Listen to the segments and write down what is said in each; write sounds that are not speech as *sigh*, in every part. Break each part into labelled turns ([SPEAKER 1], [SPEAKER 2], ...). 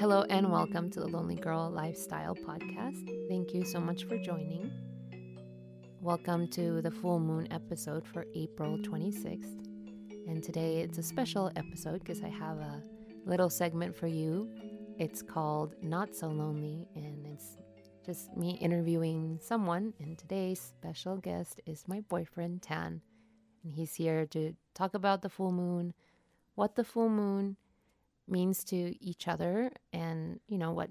[SPEAKER 1] Hello and welcome to the Lonely Girl Lifestyle Podcast. Thank you so much for joining. Welcome to the full moon episode for April 26th. And today it's a special episode because I have a little segment for you. It's called Not So Lonely, and it's just me interviewing someone. And today's special guest is my boyfriend, Tan. And he's here to talk about the full moon, what the full moon means to each other, and, you know, what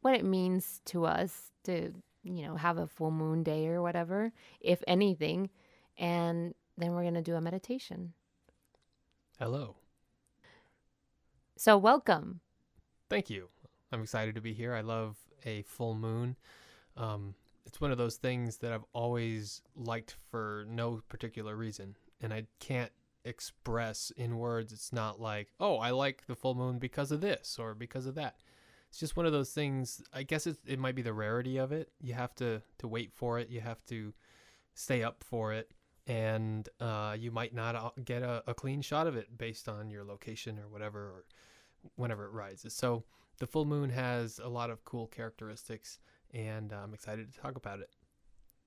[SPEAKER 1] what it means to us to, you know, have a full moon day or whatever, if anything. And then we're going to do a meditation.
[SPEAKER 2] Hello.
[SPEAKER 1] So, welcome.
[SPEAKER 2] Thank you. I'm excited to be here. I love a full moon. Um, it's one of those things that I've always liked for no particular reason, and I can't express in words. It's not like, oh, I like the full moon because of this or because of that. It's just one of those things. I guess it, it might be the rarity of it. You have to to wait for it. You have to stay up for it, and uh, you might not uh, get a, a clean shot of it based on your location or whatever, or whenever it rises. So the full moon has a lot of cool characteristics, and I'm excited to talk about it.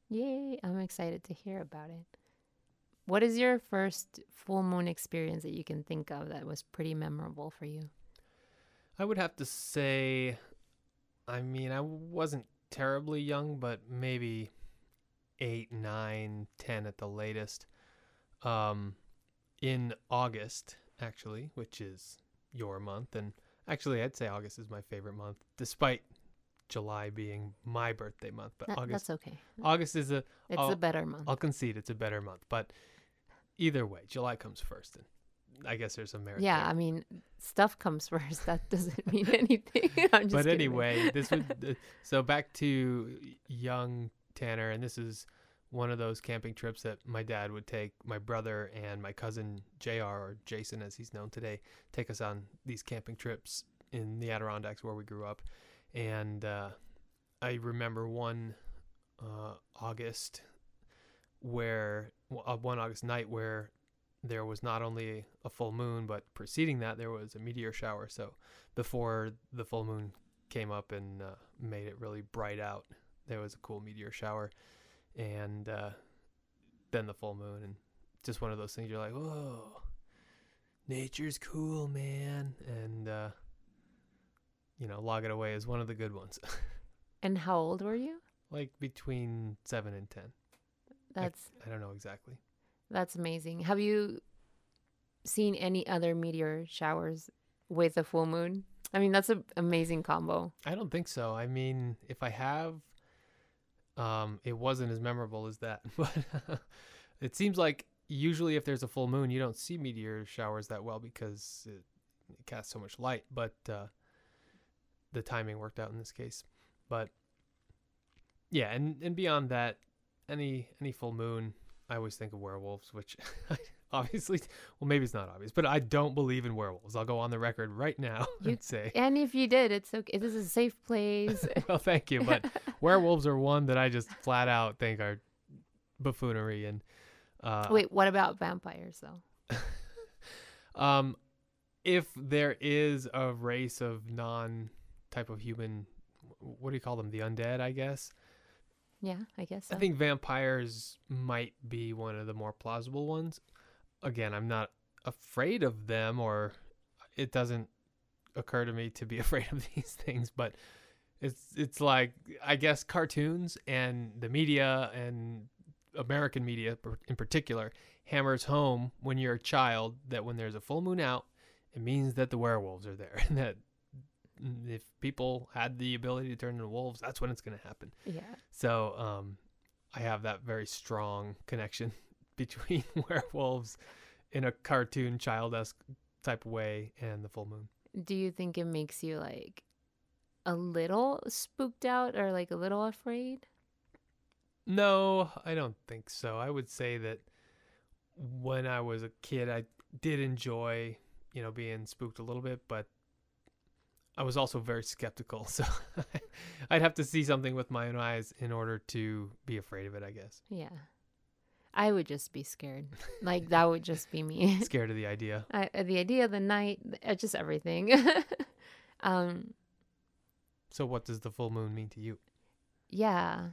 [SPEAKER 1] Yay, I'm excited to hear about it. What is your first full moon experience that you can think of that was pretty memorable for you?
[SPEAKER 2] I would have to say, I mean, I wasn't terribly young, but maybe eight, nine, ten at the latest. Um, in August, actually, which is your month, and actually, I'd say August is my favorite month, despite July being my birthday month. But
[SPEAKER 1] That-
[SPEAKER 2] August,
[SPEAKER 1] that's okay.
[SPEAKER 2] August is a.
[SPEAKER 1] It's
[SPEAKER 2] I'll-
[SPEAKER 1] a better month.
[SPEAKER 2] I'll concede it's a better month, but either way, July comes first, and I guess there's a merit.
[SPEAKER 1] yeah,
[SPEAKER 2] there.
[SPEAKER 1] I mean, stuff comes *laughs* first. That doesn't mean anything. *laughs* I'm just
[SPEAKER 2] but
[SPEAKER 1] kidding.
[SPEAKER 2] anyway, this would *laughs* uh, so back to young Tanner, and this is one of those camping trips that my dad would take my brother and my cousin Jr. or Jason, as he's known today, take us on these camping trips in the Adirondacks where we grew up, and uh, I remember one uh, August where uh, one August night where there was not only a full moon, but preceding that there was a meteor shower. So before the full moon came up and uh, made it really bright out, there was a cool meteor shower, and uh, then the full moon, and just one of those things. You're like, whoa, nature's cool, man, and uh, you know, log it away is one of the good ones. *laughs*
[SPEAKER 1] And how old were you?
[SPEAKER 2] like between seven and ten. I-
[SPEAKER 1] That's
[SPEAKER 2] I don't know exactly.
[SPEAKER 1] that's amazing. Have you seen any other meteor showers with a full moon? I mean, that's an amazing combo.
[SPEAKER 2] I don't think so. I mean, if I have, um, it wasn't as memorable as that. *laughs* But *laughs* it seems like usually if there's a full moon, you don't see meteor showers that well because it, it casts so much light. But uh, the timing worked out in this case. But yeah, and and beyond that, any any full moon, I always think of werewolves, which *laughs* obviously, well, maybe it's not obvious, but I don't believe in werewolves. I'll go on the record right now *laughs*
[SPEAKER 1] You-
[SPEAKER 2] and say.
[SPEAKER 1] And if you did, it's okay. This is a safe place. *laughs*
[SPEAKER 2] well, thank you, but werewolves are one that I just flat out think are buffoonery and uh
[SPEAKER 1] Wait, what about vampires though?
[SPEAKER 2] um if there is a race of non type of human what do you call them? The undead I guess?
[SPEAKER 1] Yeah, I guess so.
[SPEAKER 2] I think vampires might be one of the more plausible ones. Again I'm not afraid of them or it doesn't occur to me to be *laughs* afraid of these things but it's it's like I guess cartoons and the media and American media in particular hammers home when you're a child that when there's a full moon out it means that the werewolves are there *laughs* and that if people had the ability to turn into wolves that's when it's going to happen
[SPEAKER 1] yeah.
[SPEAKER 2] so um, I have that very strong connection *laughs* between *laughs* werewolves in a cartoon child esque type of way and the full moon.
[SPEAKER 1] Do you think it makes you like a little spooked out or like a little afraid?
[SPEAKER 2] No, I don't think so. I would say that when I was a kid, I did enjoy, you know, being spooked a little bit, but I was also very skeptical. *laughs* So I'd have to see something with my own eyes in order to be afraid of it, I guess.
[SPEAKER 1] Yeah. I would just be scared. Like that would just be me. *laughs*
[SPEAKER 2] Scared of the idea.
[SPEAKER 1] I, uh, the idea the night, uh, just everything. *laughs* Um,
[SPEAKER 2] So what does the full moon mean to you?
[SPEAKER 1] yeah.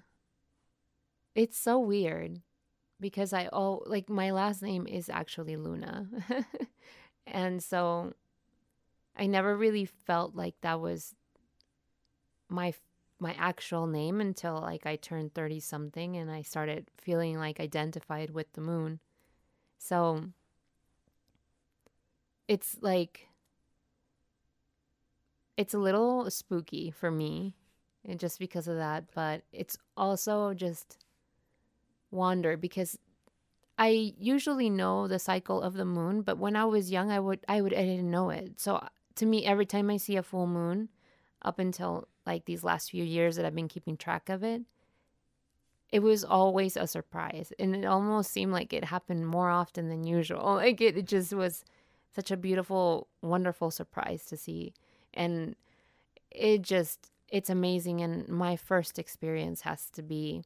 [SPEAKER 1] It's so weird because I oh like my last name is actually Luna. and so I never really felt like that was my my actual name until like I turned 30 something and I started feeling like identified with the moon. So it's like it's a little spooky for me and just because of that, but it's also just wonder because I usually know the cycle of the moon, but when I was young, I would I would I didn't know it. So to me, every time I see a full moon, up until like these last few years that I've been keeping track of it, it was always a surprise, and it almost seemed like it happened more often than usual. *laughs* Like it, it just was such a beautiful, wonderful surprise to see, and it just it's amazing. And my first experience has to be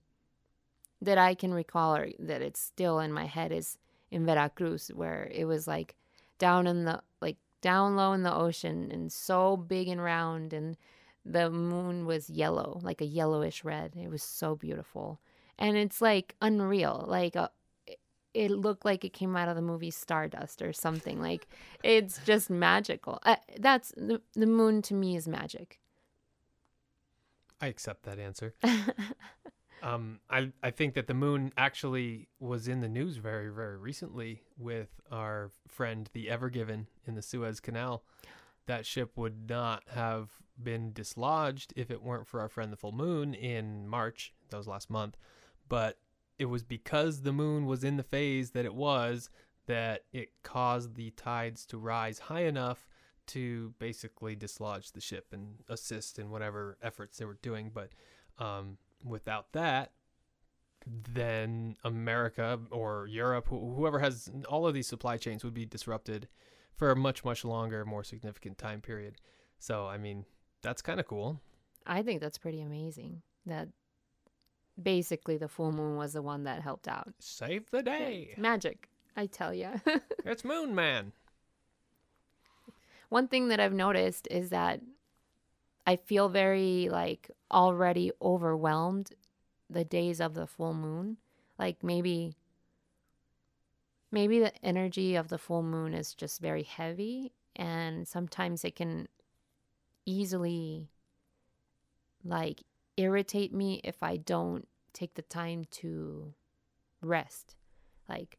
[SPEAKER 1] that I can recall or that it's still in my head is in Veracruz where it was like down in the like down low in the ocean and so big and round and the moon was yellow like a yellowish red. It was so beautiful. And it's like unreal. Like a, it looked like it came out of the movie Stardust or something. Like it's just magical. Uh, that's the, the moon to me is magic.
[SPEAKER 2] I accept that answer. *laughs* um, I I think that the moon actually was in the news very very recently with our friend the Ever Given in the Suez Canal. That ship would not have been dislodged if it weren't for our friend the full moon in March. That was last month, but it was because the moon was in the phase that it was that it caused the tides to rise high enough to basically dislodge the ship and assist in whatever efforts they were doing. But um, without that, then America or Europe, wh- whoever has all of these supply chains, would be disrupted for a much, much longer, more significant time period. So, I mean, that's kind of cool.
[SPEAKER 1] I think that's pretty amazing that basically the full moon was the one that helped out.
[SPEAKER 2] Save the day.
[SPEAKER 1] Magic, I tell ya. *laughs*
[SPEAKER 2] it's Moon Man.
[SPEAKER 1] one thing that I've noticed is that I feel very like already overwhelmed the days of the full moon. Like maybe maybe the energy of the full moon is just very heavy and sometimes it can easily like irritate me if I don't take the time to rest. Like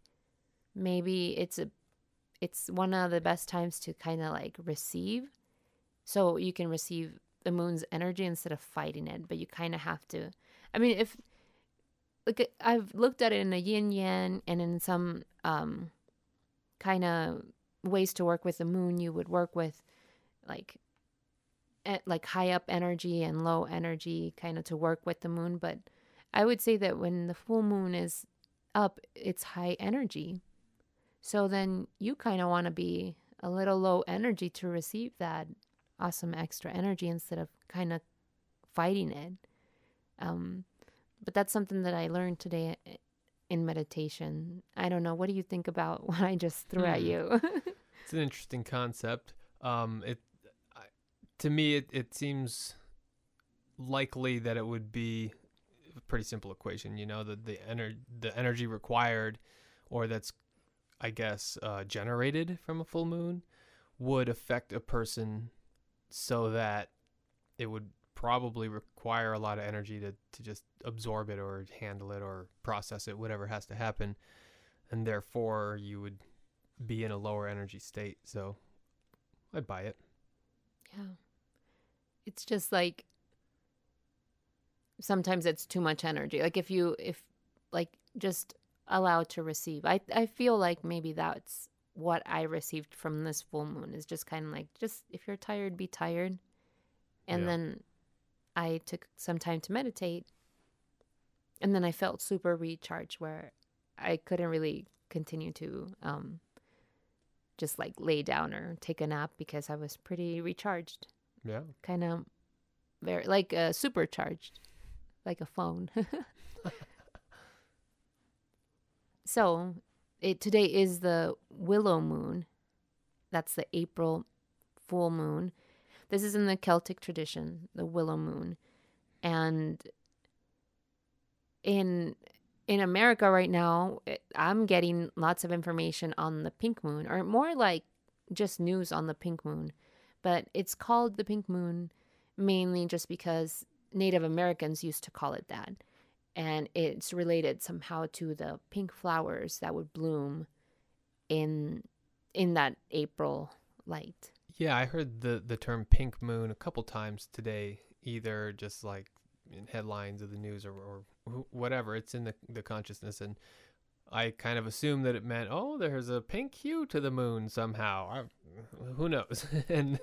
[SPEAKER 1] maybe it's a it's one of the best times to kind of like receive. So you can receive the moon's energy instead of fighting it, but you kind of have to. I mean, if at, I've looked at it in a yin yang and in some um, kind of ways to work with the moon, you would work with like e- like high up energy and low energy kind of to work with the moon, but I would say that when the full moon is up, it's high energy. So then you kind of want to be a little low energy to receive that awesome extra energy instead of kind of fighting it. Um, but that's something that I learned today in meditation. I don't know. What do you think about *laughs* what I just threw at
[SPEAKER 2] Hmm.
[SPEAKER 1] you? *laughs*
[SPEAKER 2] It's an interesting concept. Um, it I, to me it, it seems likely that it would be a pretty simple equation. You know, the the ener- the energy required, or that's I guess uh, generated from a full moon, would affect a person so that it would probably require a lot of energy to, to just absorb it or handle it or process it, whatever has to happen. And therefore, you would be in a lower energy state. So I'd buy it.
[SPEAKER 1] Yeah. It's just like sometimes it's too much energy. Like if you if like just allow to receive. I I feel like maybe that's what I received from this full moon is just kind of like just if you're tired be tired. And
[SPEAKER 2] Yeah.
[SPEAKER 1] then I took some time to meditate. And then I felt super recharged where I couldn't really continue to um just like lay down or take a nap because I was pretty recharged
[SPEAKER 2] Yeah.
[SPEAKER 1] kind of very like uh, supercharged like a phone *laughs* so it today is the willow moon that's the april full moon this is in the Celtic tradition, the willow moon. And in in America right now, I'm getting lots of information on the pink moon, or more like just news on the pink moon. But it's called the pink moon mainly just because Native Americans used to call it that. And it's related somehow to the pink flowers that would bloom in in that April light.
[SPEAKER 2] Yeah, I heard the the term pink moon a couple times today, either just like in headlines of the news or, or whatever. It's in the the consciousness, and I kind of assumed that it meant, oh, there's a pink hue to the moon somehow. I, *laughs* who knows? *laughs* and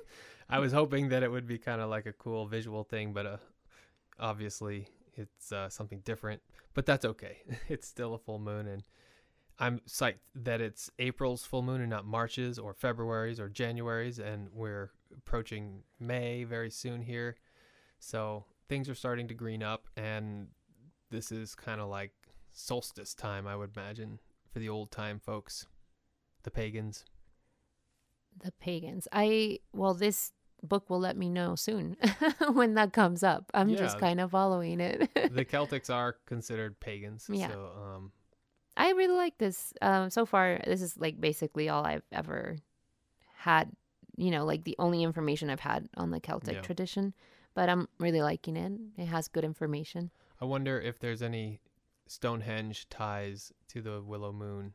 [SPEAKER 2] I was hoping that it would be kind of like a cool visual thing, but uh, obviously it's uh, something different. But that's okay. *laughs* it's still a full moon, and I'm psyched that it's April's full moon and not March's or February's or January's, and we're approaching May very soon here. So things are starting to green up, and this is kind of like solstice time, I would imagine, for the old time folks, the pagans.
[SPEAKER 1] The pagans. I, well, this book will let me know soon *laughs* when that comes up. I'm yeah, just kind of following it. *laughs*
[SPEAKER 2] the Celtics are considered pagans. Yeah. So, um,
[SPEAKER 1] I really like this. Um, so far, this is like basically all I've ever had. You know, like the only information I've had on the Celtic yeah. tradition, but I'm really liking it. It has good information.
[SPEAKER 2] I wonder if there's any Stonehenge ties to the Willow Moon.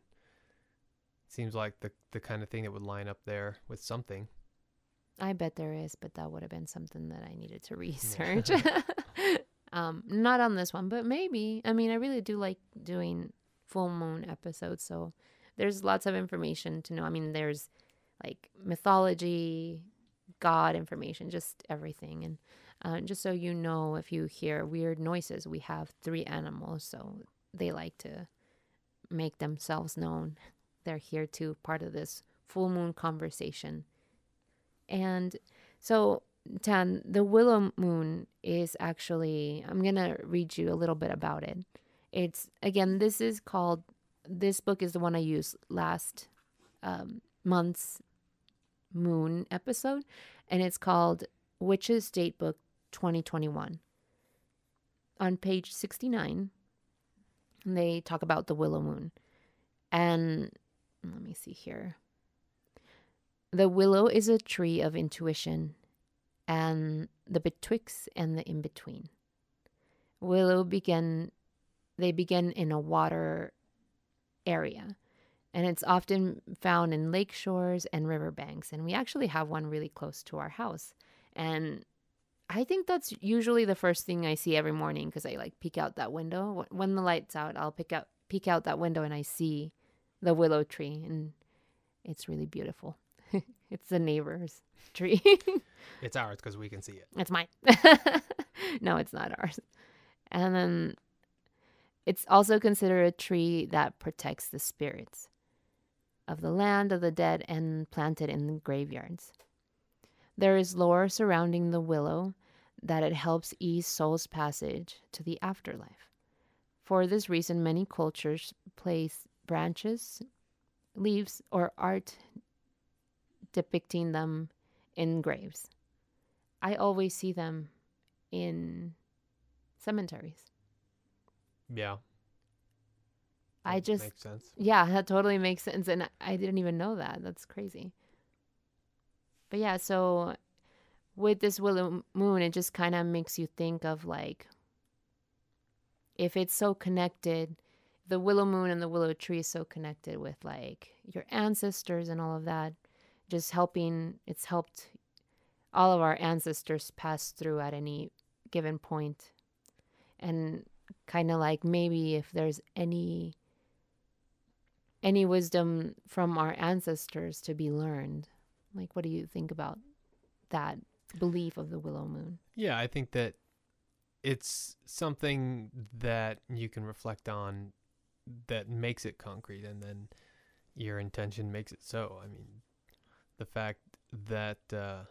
[SPEAKER 2] Seems like the the kind of thing that would line up there with something.
[SPEAKER 1] I bet there is, but that would have been something that I needed to *laughs* research. *laughs* um, not on this one, but maybe. I mean, I really do like doing full moon episodes, so there's lots of information to know. I mean, there's like mythology, God information, just everything. And uh, just so you know, if you hear weird noises, we have three animals, so they like to make themselves known. *laughs* They're here too, part of this full moon conversation. And so, Tan, the willow moon is actually, I'm going to read you a little bit about it. It's, again, this is called, this book is the one I used last um, month's moon episode, and it's called Witches' Datebook 2021. On page 69, they talk about the willow moon. And let me see here. The willow is a tree of intuition and the betwixt and the in between. Willow begin they begin in a water area and it's often found in lake shores and riverbanks and we actually have one really close to our house and I think that's usually the first thing I see every morning because I like peek out that window. When the light's out, I'll pick out peek out that window and I see the willow tree and it's really beautiful. It's the neighbor's *laughs* tree.
[SPEAKER 2] it's ours because we can see it.
[SPEAKER 1] It's mine. *laughs* no, it's not ours. And then it's also considered a tree that protects the spirits of the land of the dead and planted in graveyards. There is lore surrounding the willow that it helps ease soul's passage to the afterlife. For this reason, many cultures place branches, leaves, or art depicting them in graves. I always see them in cemeteries.
[SPEAKER 2] Yeah.
[SPEAKER 1] I just makes sense. Yeah, that totally makes sense and I didn't even know that. That's crazy. But yeah, so with this willow moon, it just kind of makes you think of like if it's so connected, the willow moon and the willow tree is so connected with like your ancestors and all of that, just helping, it's helped all of our ancestors pass through at any given. And kind of like maybe if there's any any wisdom from our ancestors to be learned like, what do you think about that belief of the willow moon?
[SPEAKER 2] Yeah, I think that it's something that you can reflect on that makes it concrete and then your intention makes it so. I mean, the fact that uh,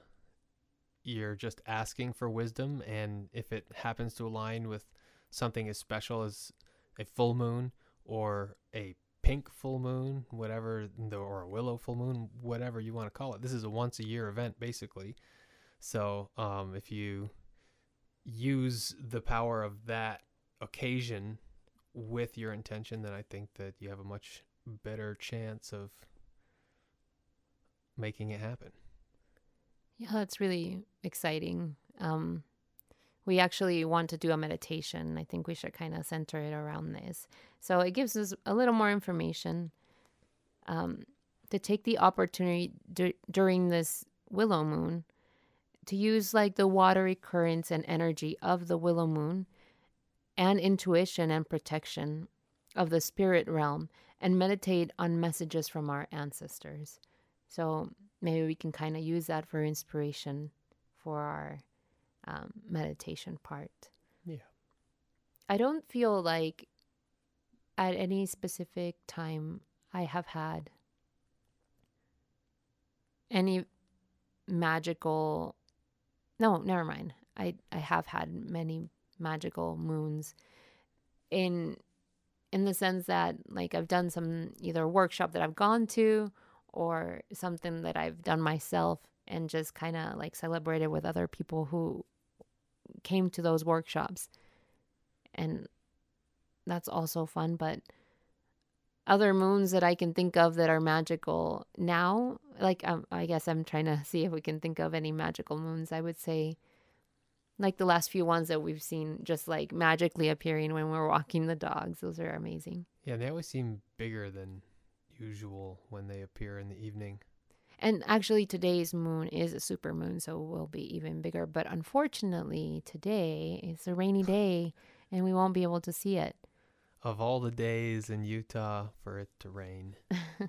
[SPEAKER 2] you're just asking for wisdom, and if it happens to align with something as special as a full moon or a pink full moon, whatever, or a willow full moon, whatever you want to call it. This is a once a year event, basically. So um, if you use the power of that occasion with your intention, then I think that you have a much better chance of making it happen.
[SPEAKER 1] Yeah, that's really exciting. Um, we actually want to do a meditation. I think we should kind of center it around this. So it gives us a little more information um, to take the opportunity d- during this willow moon to use like the watery currents and energy of the willow moon and intuition and protection of the spirit realm and meditate on messages from our ancestors. So maybe we can kind of use that for inspiration for our um, meditation part.
[SPEAKER 2] Yeah.
[SPEAKER 1] I don't feel like at any specific time I have had any magical no never mind i i have had many magical moons in in the sense that like i've done some either workshop that i've gone to or something that i've done myself and just kind of like celebrated with other people who came to those workshops and that's also fun but other moons that I can think of that are magical now. Like, um, I guess I'm trying to *laughs* see if we can think of any magical moons. I would say, like the last few ones that we've seen, just like magically appearing when we're walking the dogs. Those are amazing.
[SPEAKER 2] Yeah, they always seem bigger than usual when they appear in the evening.
[SPEAKER 1] And actually, today's moon is a super moon, so it will be even bigger. But unfortunately, today is a rainy *laughs* day and we won't be able to see it
[SPEAKER 2] of all the days in Utah for it to rain,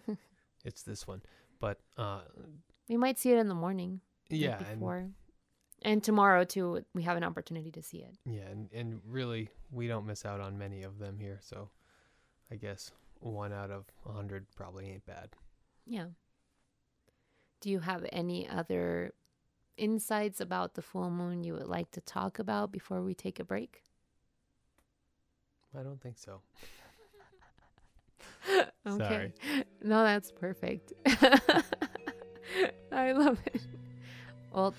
[SPEAKER 2] *laughs* it's this one. But uh,
[SPEAKER 1] we might see it in the morning.
[SPEAKER 2] Yeah,
[SPEAKER 1] before. And, and tomorrow too, we have an opportunity to see it.
[SPEAKER 2] Yeah, and and really, we don't miss out on many of them here. So, I guess one out of a hundred probably ain't bad.
[SPEAKER 1] Yeah. Do you have any other insights about the full moon you would like to talk about before we take a break?
[SPEAKER 2] I don't think so. *laughs*
[SPEAKER 1] okay. Sorry. No, that's perfect. *laughs* I love it. Well,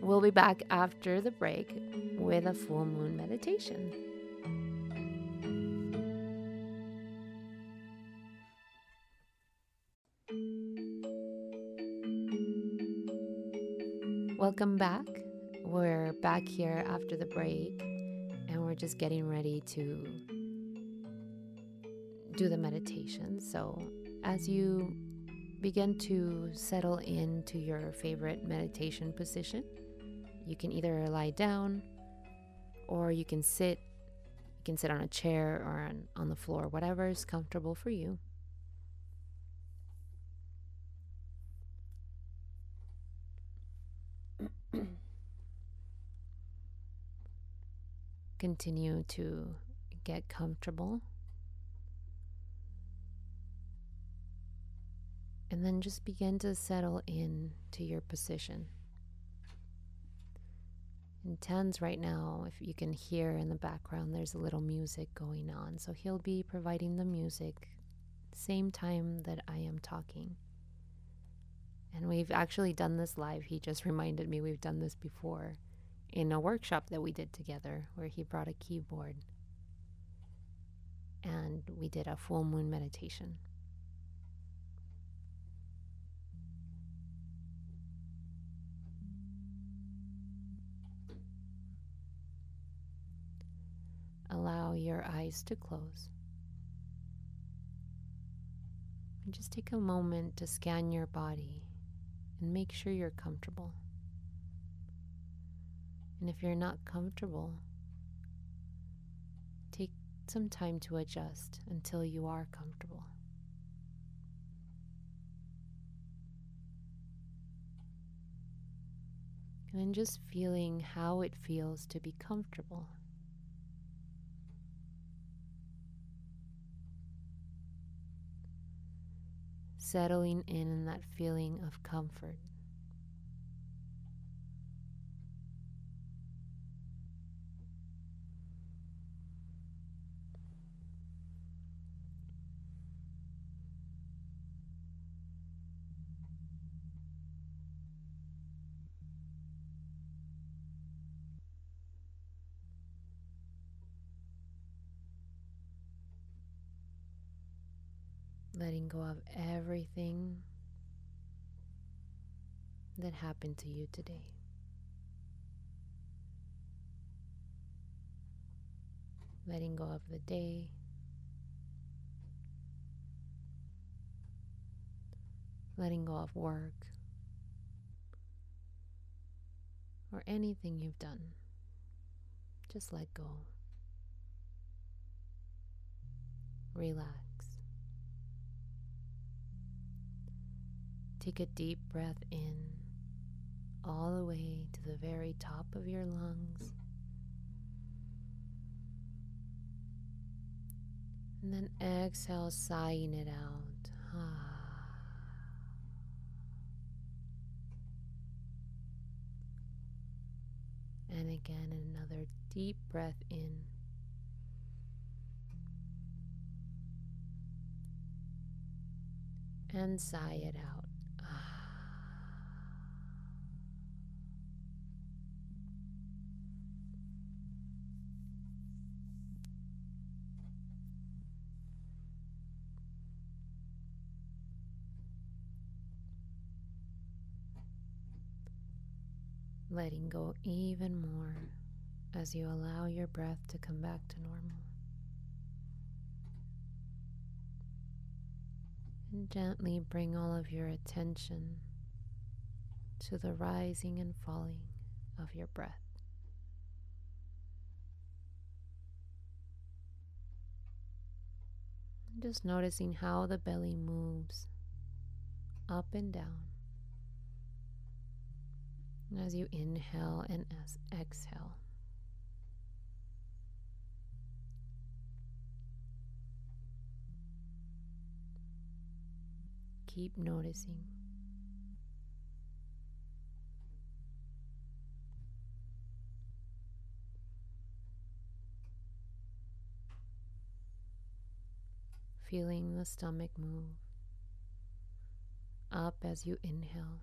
[SPEAKER 1] we'll be back after the break with a full moon meditation. Welcome back. We're back here after the break and we're just getting ready to do the meditation. So, as you begin to settle into your favorite meditation position, you can either lie down or you can sit. You can sit on a chair or on, on the floor, whatever is comfortable for you. Continue to get comfortable. And then just begin to settle in to your position. In Tan's right now, if you can hear in the background, there's a little music going on. So he'll be providing the music same time that I am talking. And we've actually done this live. He just *laughs* reminded me we've done this before in a workshop that we did together where he brought a keyboard and we did a full moon meditation. Allow your eyes to close. And just take a moment to scan your body and make sure you're comfortable. And if you're not comfortable, take some time to adjust until you are comfortable. And just feeling how it feels to be comfortable. Settling in in that feeling of comfort. Letting go of everything that happened to you today. Letting go of the day. Letting go of work. Or anything you've done. Just let go. Relax. Take a deep breath in all the way to the very top of your lungs. And then exhale, sighing it out. *sighs* And again, another deep breath in. And sigh it out. Letting go even more as you allow your breath to come back to normal. And gently bring all of your attention to the rising and falling of your breath. Just noticing how the belly moves up and down as you inhale and as exhale. Keep noticing. Feeling the stomach move up as you inhale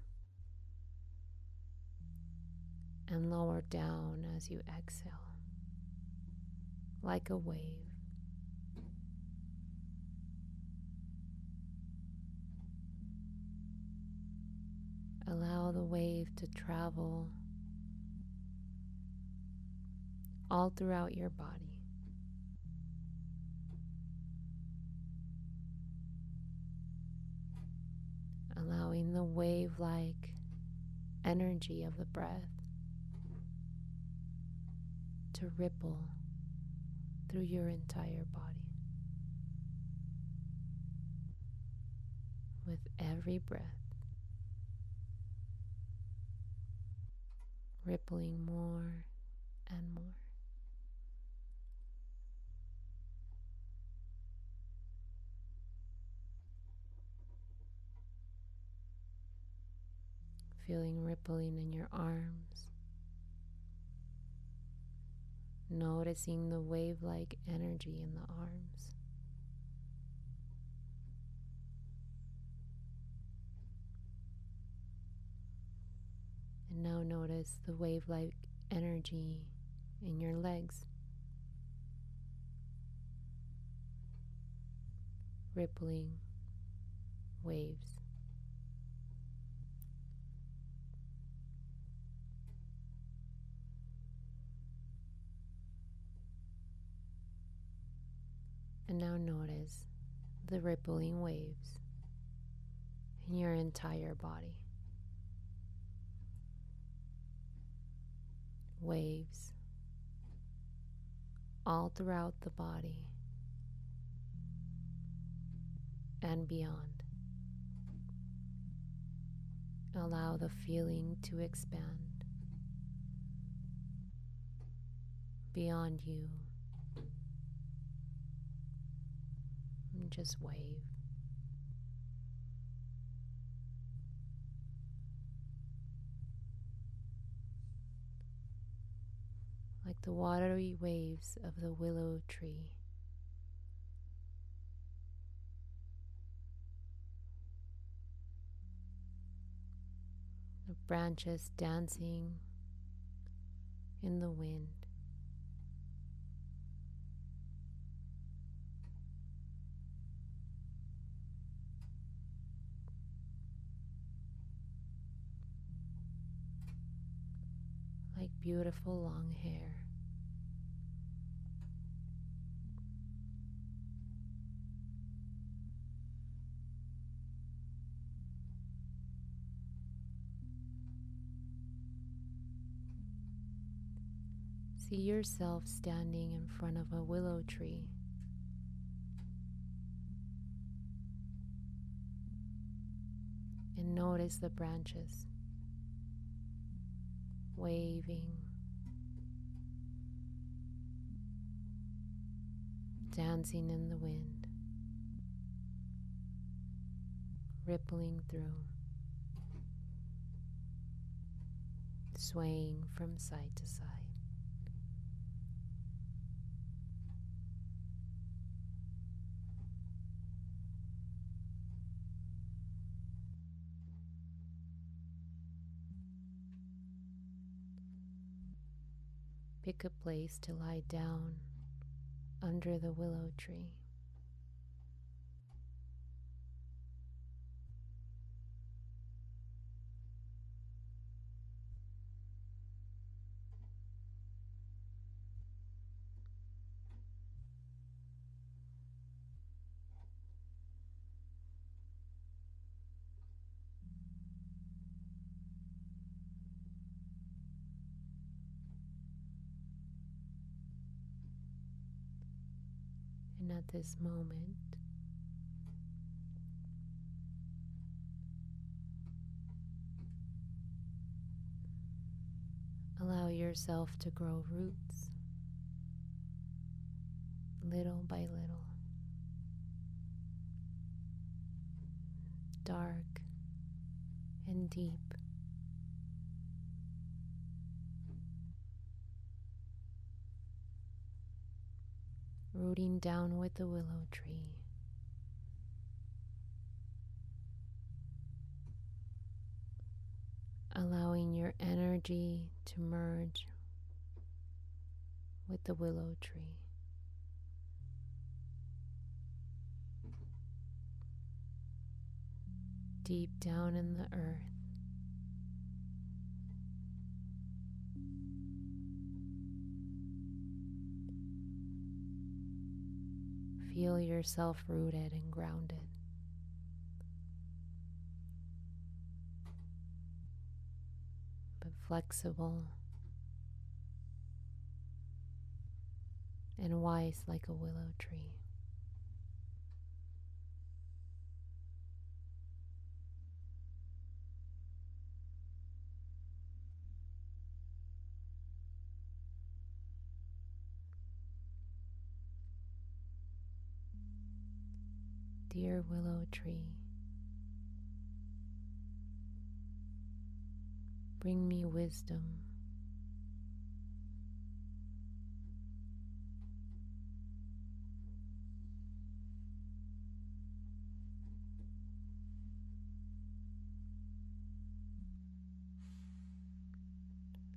[SPEAKER 1] and lower down as you exhale, like a wave. Allow the wave to travel all throughout your body. Allowing the wave like energy of the breath to ripple through your entire body. With every breath, rippling more and more. Feeling rippling in your arms noticing the wave like energy in the arms. And now notice the wave like energy in your legs. Rippling waves. And now notice the rippling waves in your entire body. Waves all throughout the body and beyond. Allow the feeling to expand beyond you and just wave. Like the watery waves of the willow tree. The branches dancing in the wind. Beautiful long hair. See yourself standing in front of a willow tree. And notice the branches waving, dancing in the wind, rippling through, swaying from side to side. Pick a place to lie down under the willow tree. This moment, allow yourself to grow roots little by little, dark and deep. Rooting down with the willow tree. Allowing your energy to merge with the willow tree. Deep down in the earth. Feel yourself rooted and grounded. But flexible and wise like a willow tree. Tree. Bring me wisdom.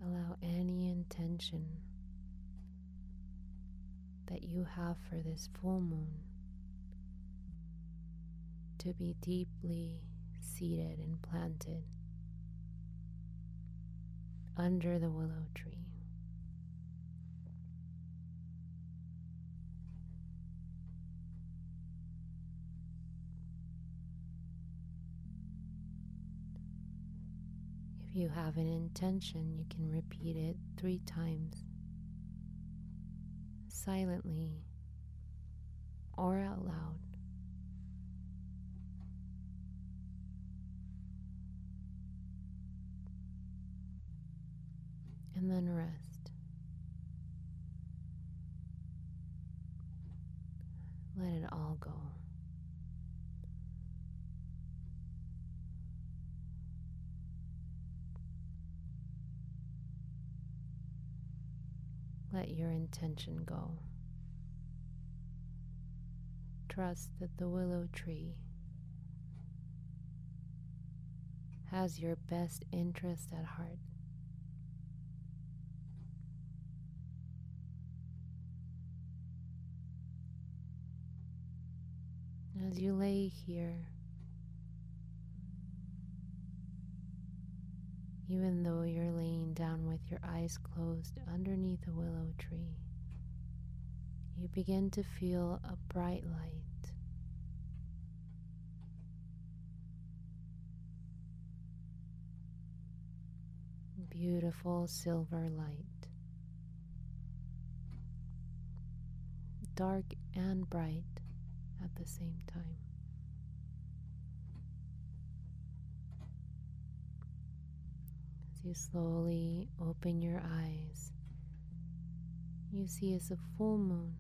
[SPEAKER 1] Allow any intention that you have for this full moon to be deeply seated and planted under the willow tree. If you have an intention, you can repeat it three times silently or out loud. And then rest. Let it all go. Let your intention go. Trust that the willow tree has your best interest at heart. You lay here, Even though you're laying down with your eyes closed underneath a willow tree, you begin to feel a bright light. Beautiful silver light. Dark and bright at the same time. As you slowly open your eyes, you see it's a full moon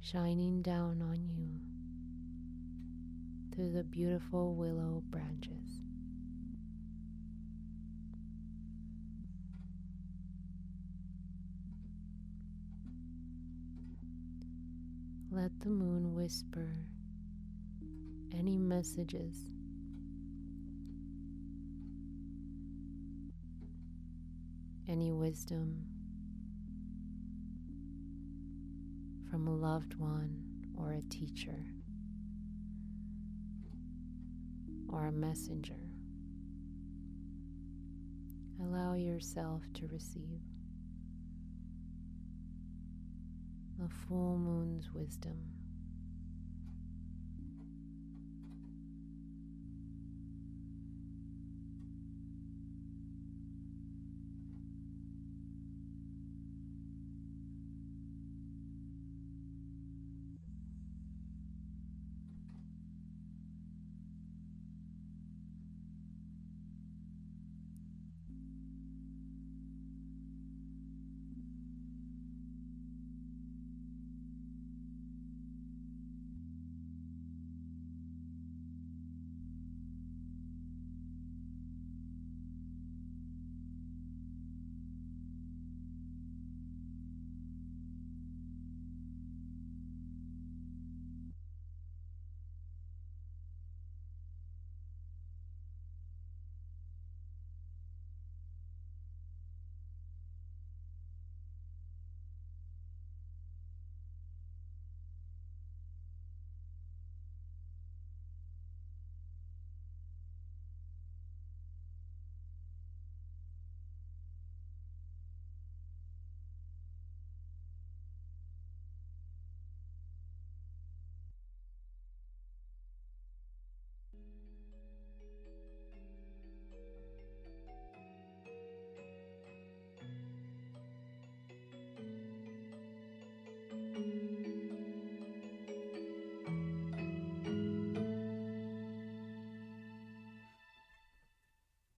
[SPEAKER 1] shining down on you through the beautiful willow branches. Let the moon whisper any messages any wisdom from a loved one or a teacher or a messenger. Allow yourself to receive the full moon's wisdom.